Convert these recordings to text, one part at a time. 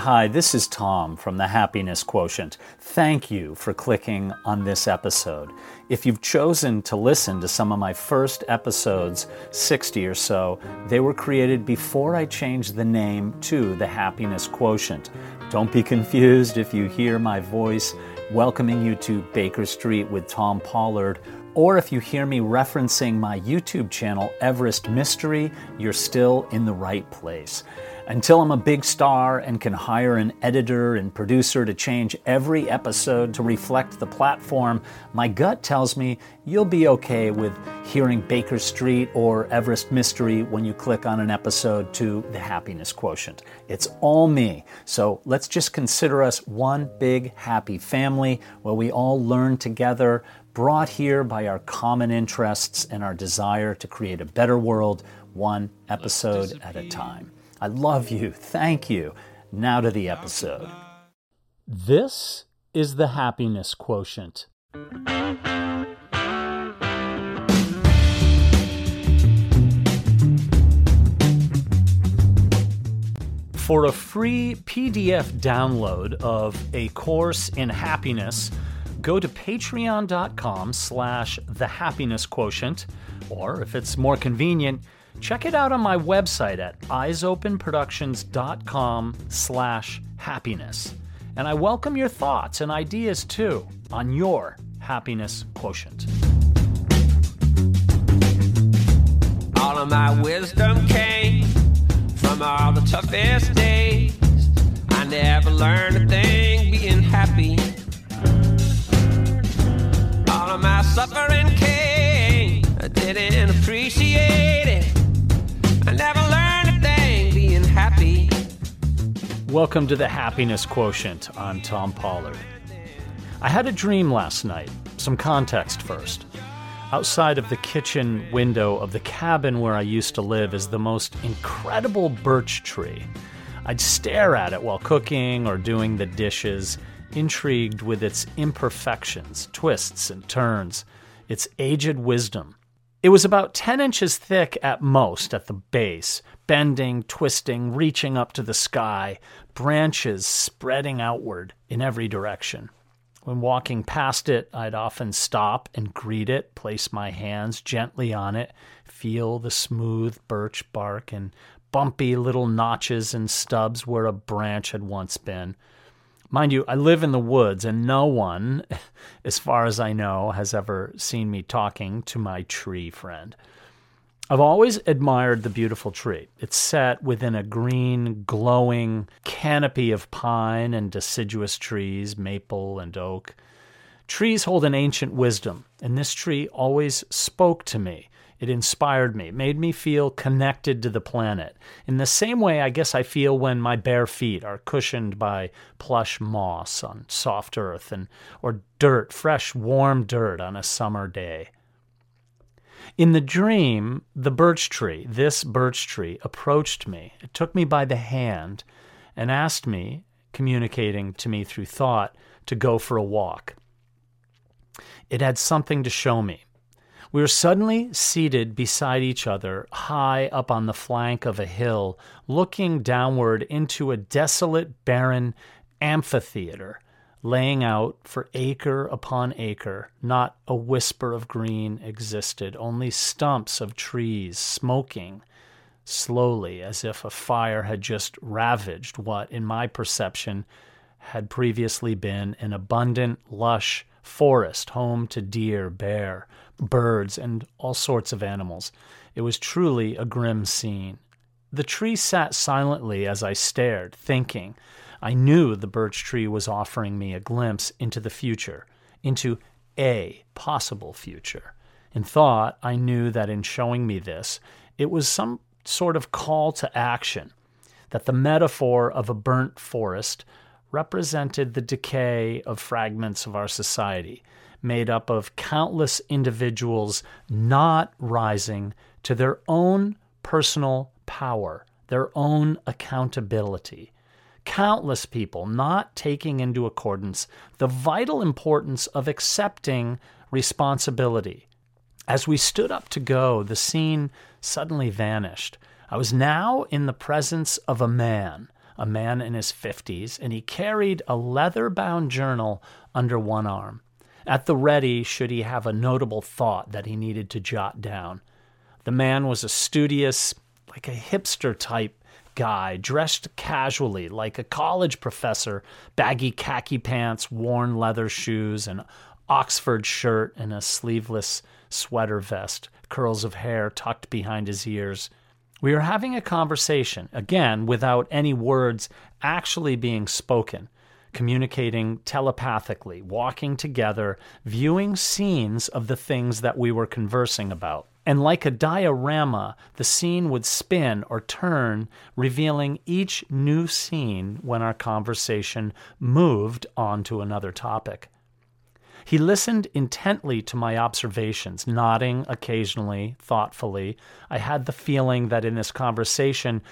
Hi, this is Thom from the Happiness Quotient. Thank you for clicking on this episode. If you've chosen to listen to some of my first episodes, 60 or so, they were created before I changed the name to the Happiness Quotient. Don't be confused if you hear my voice welcoming you to Baker Street with Thom Pollard or if you hear me referencing my YouTube channel, Everest Mystery, you're still in the right place. Until I'm a big star and can hire an editor and producer to change every episode to reflect the platform, my gut tells me you'll be okay with hearing Baker Street or Everest Mystery when you click on an episode to the Happiness Quotient. It's all me. So let's just consider us one big happy family where we all learn together, brought here by our common interests and our desire to create a better world, one episode at a time. I love you. Thank you. Now to the episode. This is the happiness quotient. For a free PDF download of a course in happiness, go to patreon.com slash the happiness quotient, or if it's more convenient, check it out on my website at eyesopenproductions.com slash happiness. And I welcome your thoughts and ideas too on your happiness quotient. All of my wisdom came from all the toughest days. I never learned a thing being happy. All of my suffering came, I didn't appreciate it. Welcome to the Happiness Quotient. I'm Thom Pollard. I had a dream last night. Some context first. Outside of the kitchen window of the cabin where I used to live is the most incredible birch tree. I'd stare at it while cooking or doing the dishes, intrigued with its imperfections, twists, and turns, its aged wisdom. It was about 10 inches thick at most at the base, bending, twisting, reaching up to the sky, branches spreading outward in every direction. When walking past it, I'd often stop and greet it, place my hands gently on it, feel the smooth birch bark and bumpy little notches and stubs where a branch had once been. Mind you, I live in the woods, and no one, as far as I know, has ever seen me talking to my tree friend. I've always admired the beautiful tree. It's set within a green, glowing canopy of pine and deciduous trees, maple and oak. Trees hold an ancient wisdom, and this tree always spoke to me. It inspired me, made me feel connected to the planet. In the same way, I guess I feel when my bare feet are cushioned by plush moss on soft earth and or dirt, fresh, warm dirt on a summer day. In the dream, the birch tree, this birch tree, approached me. It took me by the hand and asked me, communicating to me through thought, to go for a walk. It had something to show me. We were suddenly seated beside each other, high up on the flank of a hill, looking downward into a desolate, barren amphitheater, laying out for acre upon acre. Not a whisper of green existed, only stumps of trees smoking slowly as if a fire had just ravaged what, in my perception, had previously been an abundant, lush forest home to deer, bear, birds, and all sorts of animals. It was truly a grim scene. The tree sat silently as I stared, thinking. I knew the birch tree was offering me a glimpse into the future, into a possible future. In thought, I knew that in showing me this, it was some sort of call to action, that the metaphor of a burnt forest represented the decay of fragments of our society, made up of countless individuals not rising to their own personal power, their own accountability. Countless people not taking into accordance the vital importance of accepting responsibility. As we stood up to go, the scene suddenly vanished. I was now in the presence of a man, a man in his 50s, and he carried a leather bound journal under one arm, at the ready should he have a notable thought that he needed to jot down. The man was a studious, like a hipster type guy, dressed casually like a college professor, baggy khaki pants, worn leather shoes, an Oxford shirt, and a sleeveless sweater vest, curls of hair tucked behind his ears. We were having a conversation, again, without any words actually being spoken, communicating telepathically, walking together, viewing scenes of the things that we were conversing about. And like a diorama, the scene would spin or turn, revealing each new scene when our conversation moved on to another topic. He listened intently to my observations, nodding occasionally, thoughtfully. I had the feeling that in this conversation,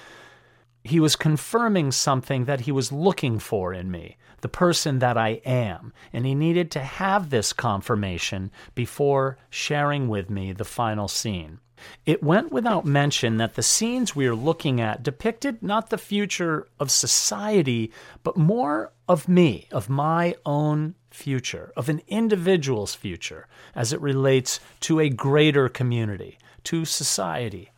he was confirming something that he was looking for in me, the person that I am, and he needed to have this confirmation before sharing with me the final scene. It went without mention that the scenes we are looking at depicted not the future of society, but more of me, of my own future, of an individual's future, as it relates to a greater community, to society.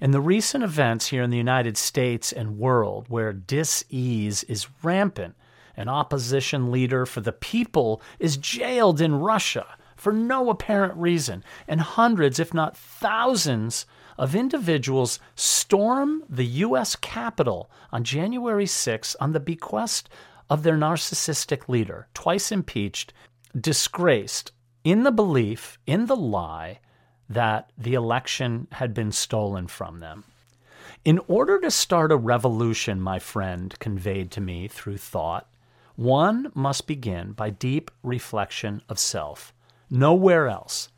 In the recent events here in the United States and world, where dis-ease is rampant, an opposition leader for the people is jailed in Russia for no apparent reason, and hundreds, if not thousands, of individuals storm the U.S. Capitol on January 6 on the bequest of their narcissistic leader, twice impeached, disgraced, in the belief, in the lie, that the election had been stolen from them. In order to start a revolution, my friend conveyed to me through thought, one must begin by deep reflection of self. Nowhere else.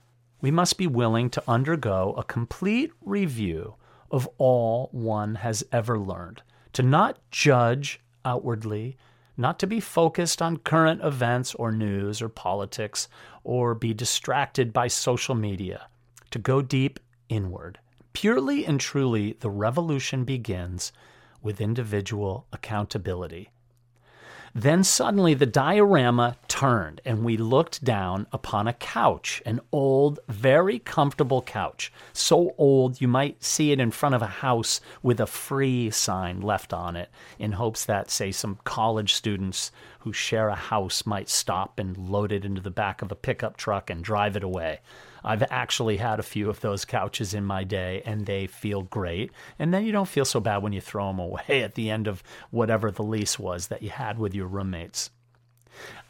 We must be willing to undergo a complete review of all one has ever learned, to not judge outwardly, not to be focused on current events or news or politics, or be distracted by social media to go deep inward. Purely and truly, the revolution begins with individual accountability. Then suddenly the diorama turned, and we looked down upon a couch, an old, very comfortable couch. So old you might see it in front of a house with a free sign left on it, in hopes that, say, some college students who share a house might stop and load it into the back of a pickup truck and drive it away. I've actually had a few of those couches in my day and they feel great. And then you don't feel so bad when you throw them away at the end of whatever the lease was that you had with your roommates.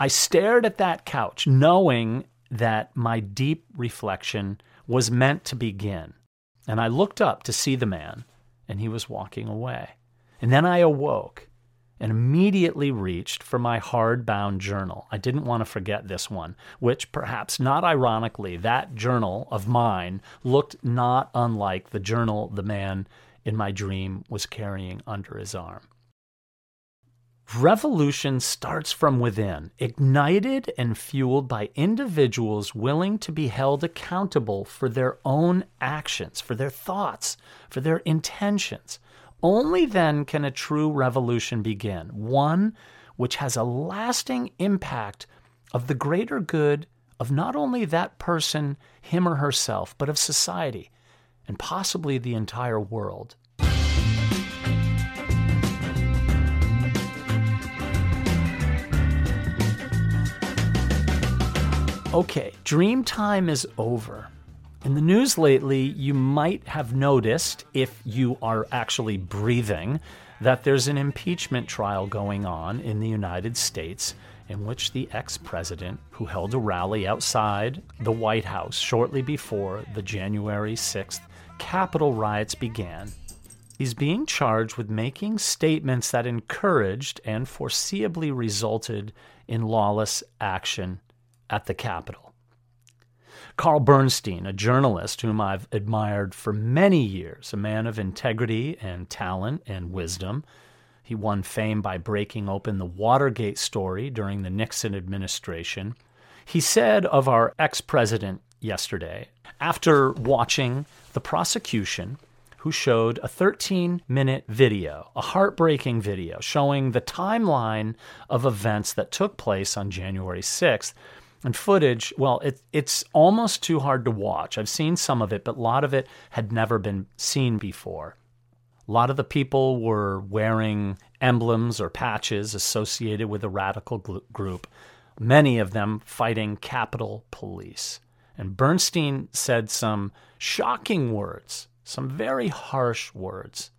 I stared at that couch knowing that my deep reflection was meant to begin. And I looked up to see the man, and he was walking away. And then I awoke and immediately reached for my hard-bound journal. I didn't want to forget this one, which perhaps not ironically, that journal of mine looked not unlike the journal the man in my dream was carrying under his arm. Revolution starts from within, ignited and fueled by individuals willing to be held accountable for their own actions, for their thoughts, for their intentions. Only then can a true revolution begin, one which has a lasting impact of the greater good of not only that person, him or herself, but of society and possibly the entire world. Okay, dream time is over. In the news lately, you might have noticed, if you are actually breathing, that there's an impeachment trial going on in the United States in which the ex president, who held a rally outside the White House shortly before the January 6th Capitol riots began, is being charged with making statements that encouraged and foreseeably resulted in lawless action at the Capitol. Carl Bernstein, a journalist whom I've admired for many years, a man of integrity and talent and wisdom. He won fame by breaking open the Watergate story during the Nixon administration. He said of our ex president yesterday, after watching the prosecution who showed a 13 minute video, a heartbreaking video showing the timeline of events that took place on January 6th. And footage, well, it, it's almost too hard to watch. I've seen some of it, but a lot of it had never been seen before. A lot of the people were wearing emblems or patches associated with a radical group, many of them fighting Capitol Police. And Bernstein said some shocking words, some very harsh words.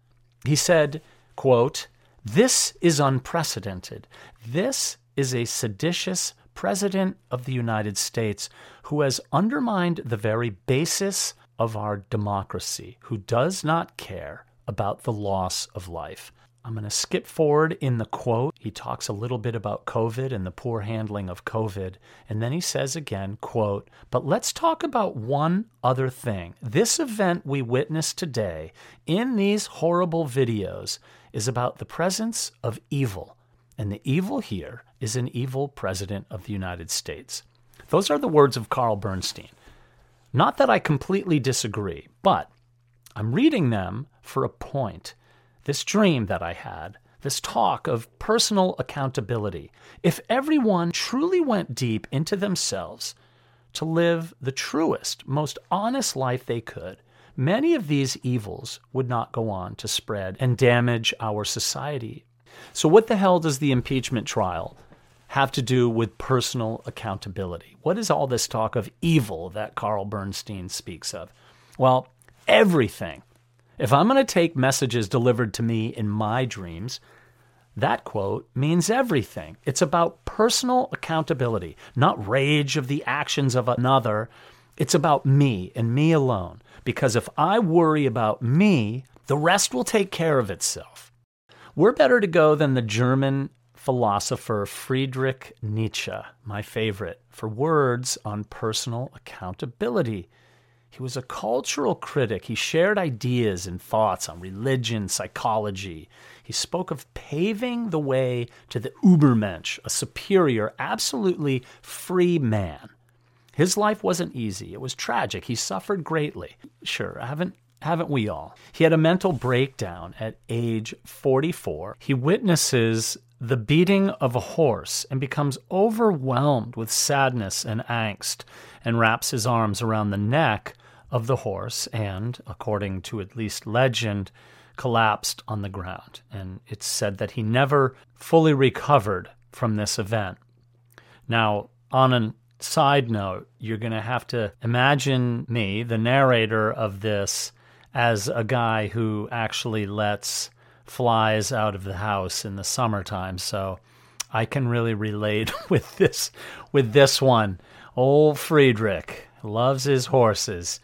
He said, quote, This is unprecedented. This is a seditious President of the United States who has undermined the very basis of our democracy, who does not care about the loss of life. I'm going to skip forward in the quote. He talks a little bit about COVID and the poor handling of COVID. And then he says again, quote, but let's talk about one other thing. This event we witnessed today in these horrible videos is about the presence of evil. And the evil here is an evil president of the United States. Those are the words of Carl Bernstein. Not that I completely disagree, but I'm reading them for a point this dream that I had, this talk of personal accountability, if everyone truly went deep into themselves to live the truest, most honest life they could, many of these evils would not go on to spread and damage our society. So, what the hell does the impeachment trial have to do with personal accountability? What is all this talk of evil that Carl Bernstein speaks of? Well, everything if I'm going to take messages delivered to me in my dreams, that quote means everything. It's about personal accountability, not rage of the actions of another. It's about me and me alone. Because if I worry about me, the rest will take care of itself. We're better to go than the German philosopher Friedrich Nietzsche, my favorite, for words on personal accountability. He was a cultural critic. He shared ideas and thoughts on religion, psychology. He spoke of paving the way to the Übermensch, a superior, absolutely free man. His life wasn't easy. It was tragic. He suffered greatly. Sure, I haven't haven't we all? He had a mental breakdown at age 44. He witnesses the beating of a horse and becomes overwhelmed with sadness and angst and wraps his arms around the neck of the horse and, according to at least legend, collapsed on the ground. And it's said that he never fully recovered from this event. Now, on a side note, you're going to have to imagine me, the narrator of this, as a guy who actually lets flies out of the house in the summertime. So I can really relate with this with this one. Old Friedrich loves his horses.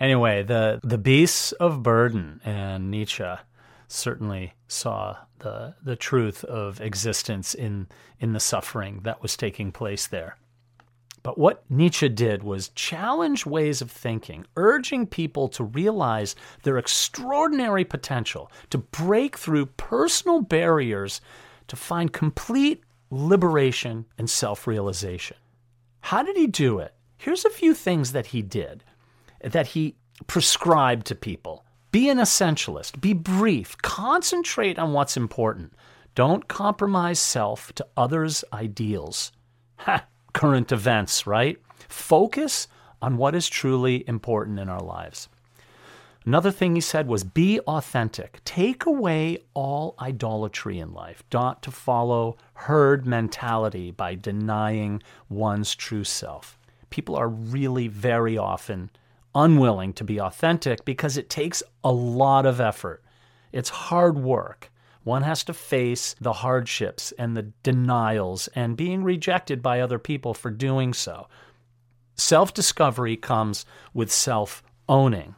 Anyway, the the beasts of burden and Nietzsche certainly saw the the truth of existence in in the suffering that was taking place there. But what Nietzsche did was challenge ways of thinking, urging people to realize their extraordinary potential, to break through personal barriers, to find complete liberation and self realization. How did he do it? Here's a few things that he did that he prescribed to people. Be an essentialist, be brief, concentrate on what's important. Don't compromise self to others' ideals. Current events, right? Focus on what is truly important in our lives. Another thing he said was be authentic. Take away all idolatry in life, not to follow herd mentality by denying one's true self. People are really very often unwilling to be authentic because it takes a lot of effort. It's hard work. One has to face the hardships and the denials and being rejected by other people for doing so. Self discovery comes with self owning.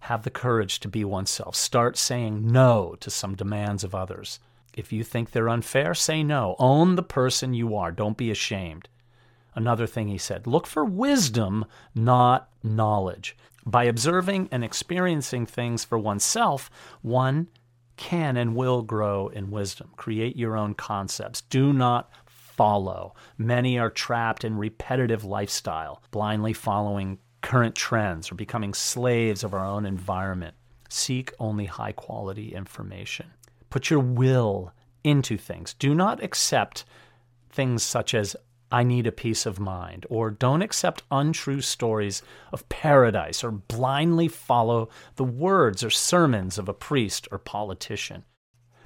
Have the courage to be oneself. Start saying no to some demands of others. If you think they're unfair, say no. Own the person you are. Don't be ashamed. Another thing he said look for wisdom, not knowledge. By observing and experiencing things for oneself, one can and will grow in wisdom. Create your own concepts. Do not follow. Many are trapped in repetitive lifestyle, blindly following current trends or becoming slaves of our own environment. Seek only high quality information. Put your will into things. Do not accept things such as I need a peace of mind, or don't accept untrue stories of paradise, or blindly follow the words or sermons of a priest or politician.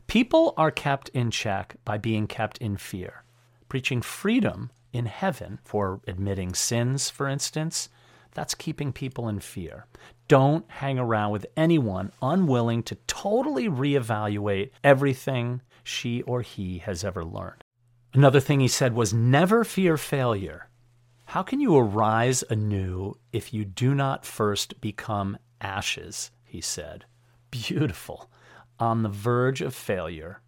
People are kept in check by being kept in fear. Preaching freedom in heaven for admitting sins, for instance, that's keeping people in fear. Don't hang around with anyone unwilling to totally reevaluate everything she or he has ever learned. Another thing he said was never fear failure. How can you arise anew if you do not first become ashes? He said. Beautiful. On the verge of failure,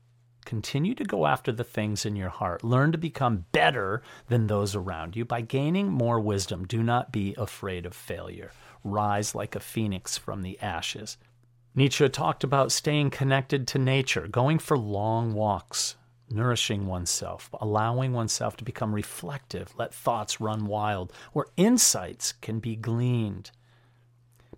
continue to go after the things in your heart. Learn to become better than those around you by gaining more wisdom. Do not be afraid of failure. Rise like a phoenix from the ashes. Nietzsche talked about staying connected to nature, going for long walks, nourishing oneself, allowing oneself to become reflective, let thoughts run wild, where insights can be gleaned.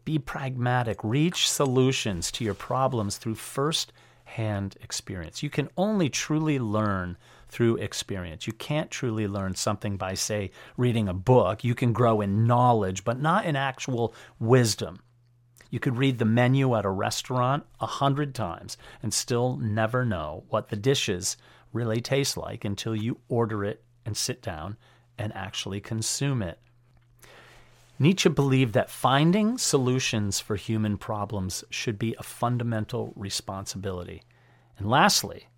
Be pragmatic, reach solutions to your problems through first hand experience. You can only truly learn through experience. You can't truly learn something by, say, reading a book. You can grow in knowledge, but not in actual wisdom. You could read the menu at a restaurant a hundred times and still never know what the dishes really taste like until you order it and sit down and actually consume it. Nietzsche believed that finding solutions for human problems should be a fundamental responsibility. And lastly,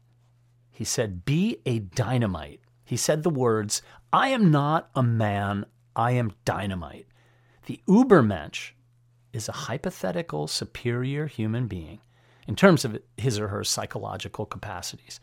he said, Be a dynamite. He said the words, I am not a man, I am dynamite. The Ubermensch is a hypothetical superior human being in terms of his or her psychological capacities.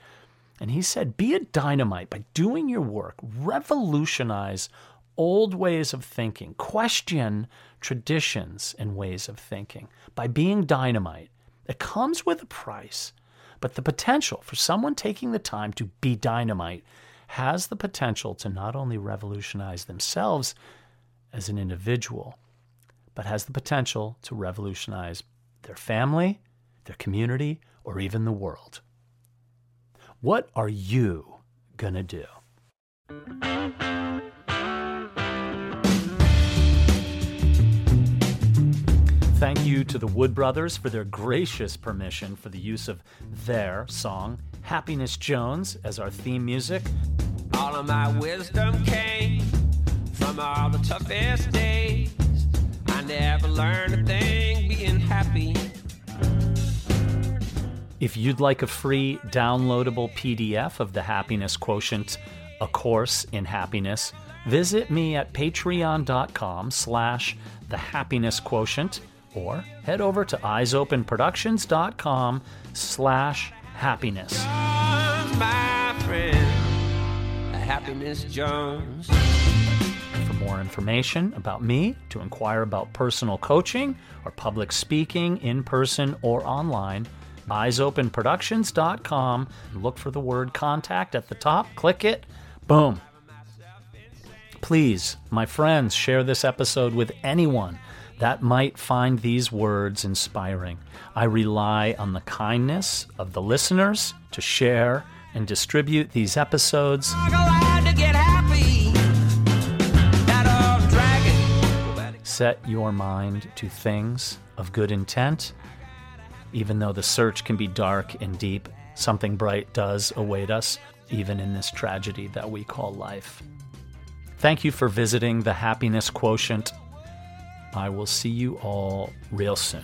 And he said, Be a dynamite by doing your work, revolutionize old ways of thinking, question traditions and ways of thinking. By being dynamite, it comes with a price, but the potential for someone taking the time to be dynamite has the potential to not only revolutionize themselves as an individual, but has the potential to revolutionize their family, their community, or even the world. What are you going to do? Thank you to the Wood Brothers for their gracious permission for the use of their song, Happiness Jones, as our theme music. All of my wisdom came from all the toughest days. I never learned a thing being happy. If you'd like a free downloadable PDF of the Happiness Quotient, a course in happiness, visit me at patreon.com slash the happiness quotient or head over to eyesopenproductions.com slash happiness. Happiness Jones. For more information about me, to inquire about personal coaching or public speaking in person or online, eyesopenproductions.com. Look for the word contact at the top, click it, boom. Please, my friends, share this episode with anyone that might find these words inspiring. I rely on the kindness of the listeners to share and distribute these episodes. Set your mind to things of good intent even though the search can be dark and deep, something bright does await us, even in this tragedy that we call life. Thank you for visiting the Happiness Quotient. I will see you all real soon.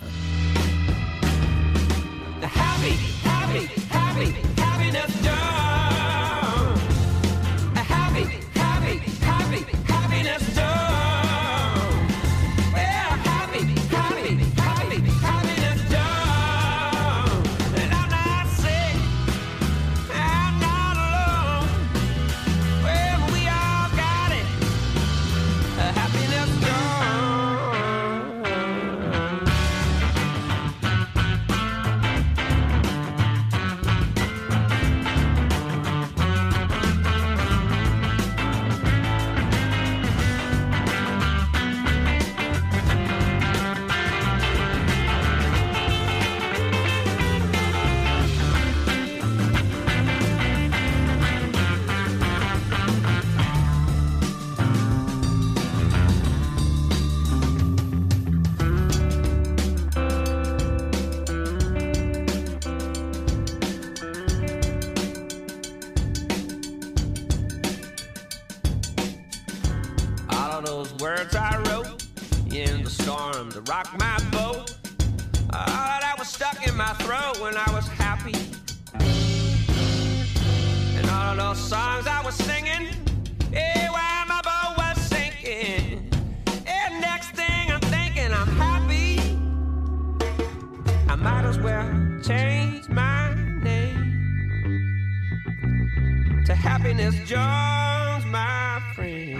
To Happiness Jones, my friend.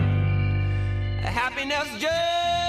Happiness Jones.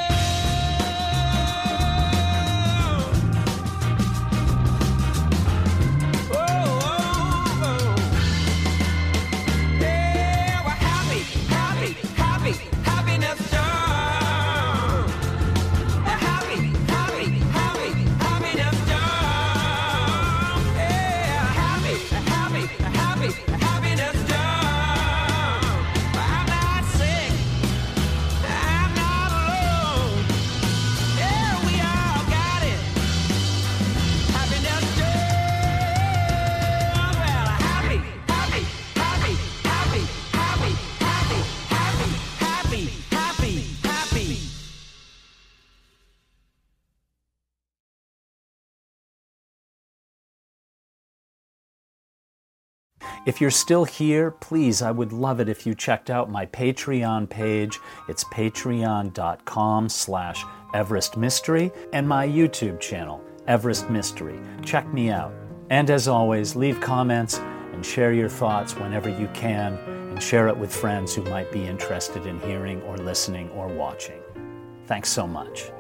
If you're still here, please, I would love it if you checked out my Patreon page. It's patreon.com slash Everest Mystery and my YouTube channel, Everest Mystery. Check me out. And as always, leave comments and share your thoughts whenever you can and share it with friends who might be interested in hearing or listening or watching. Thanks so much.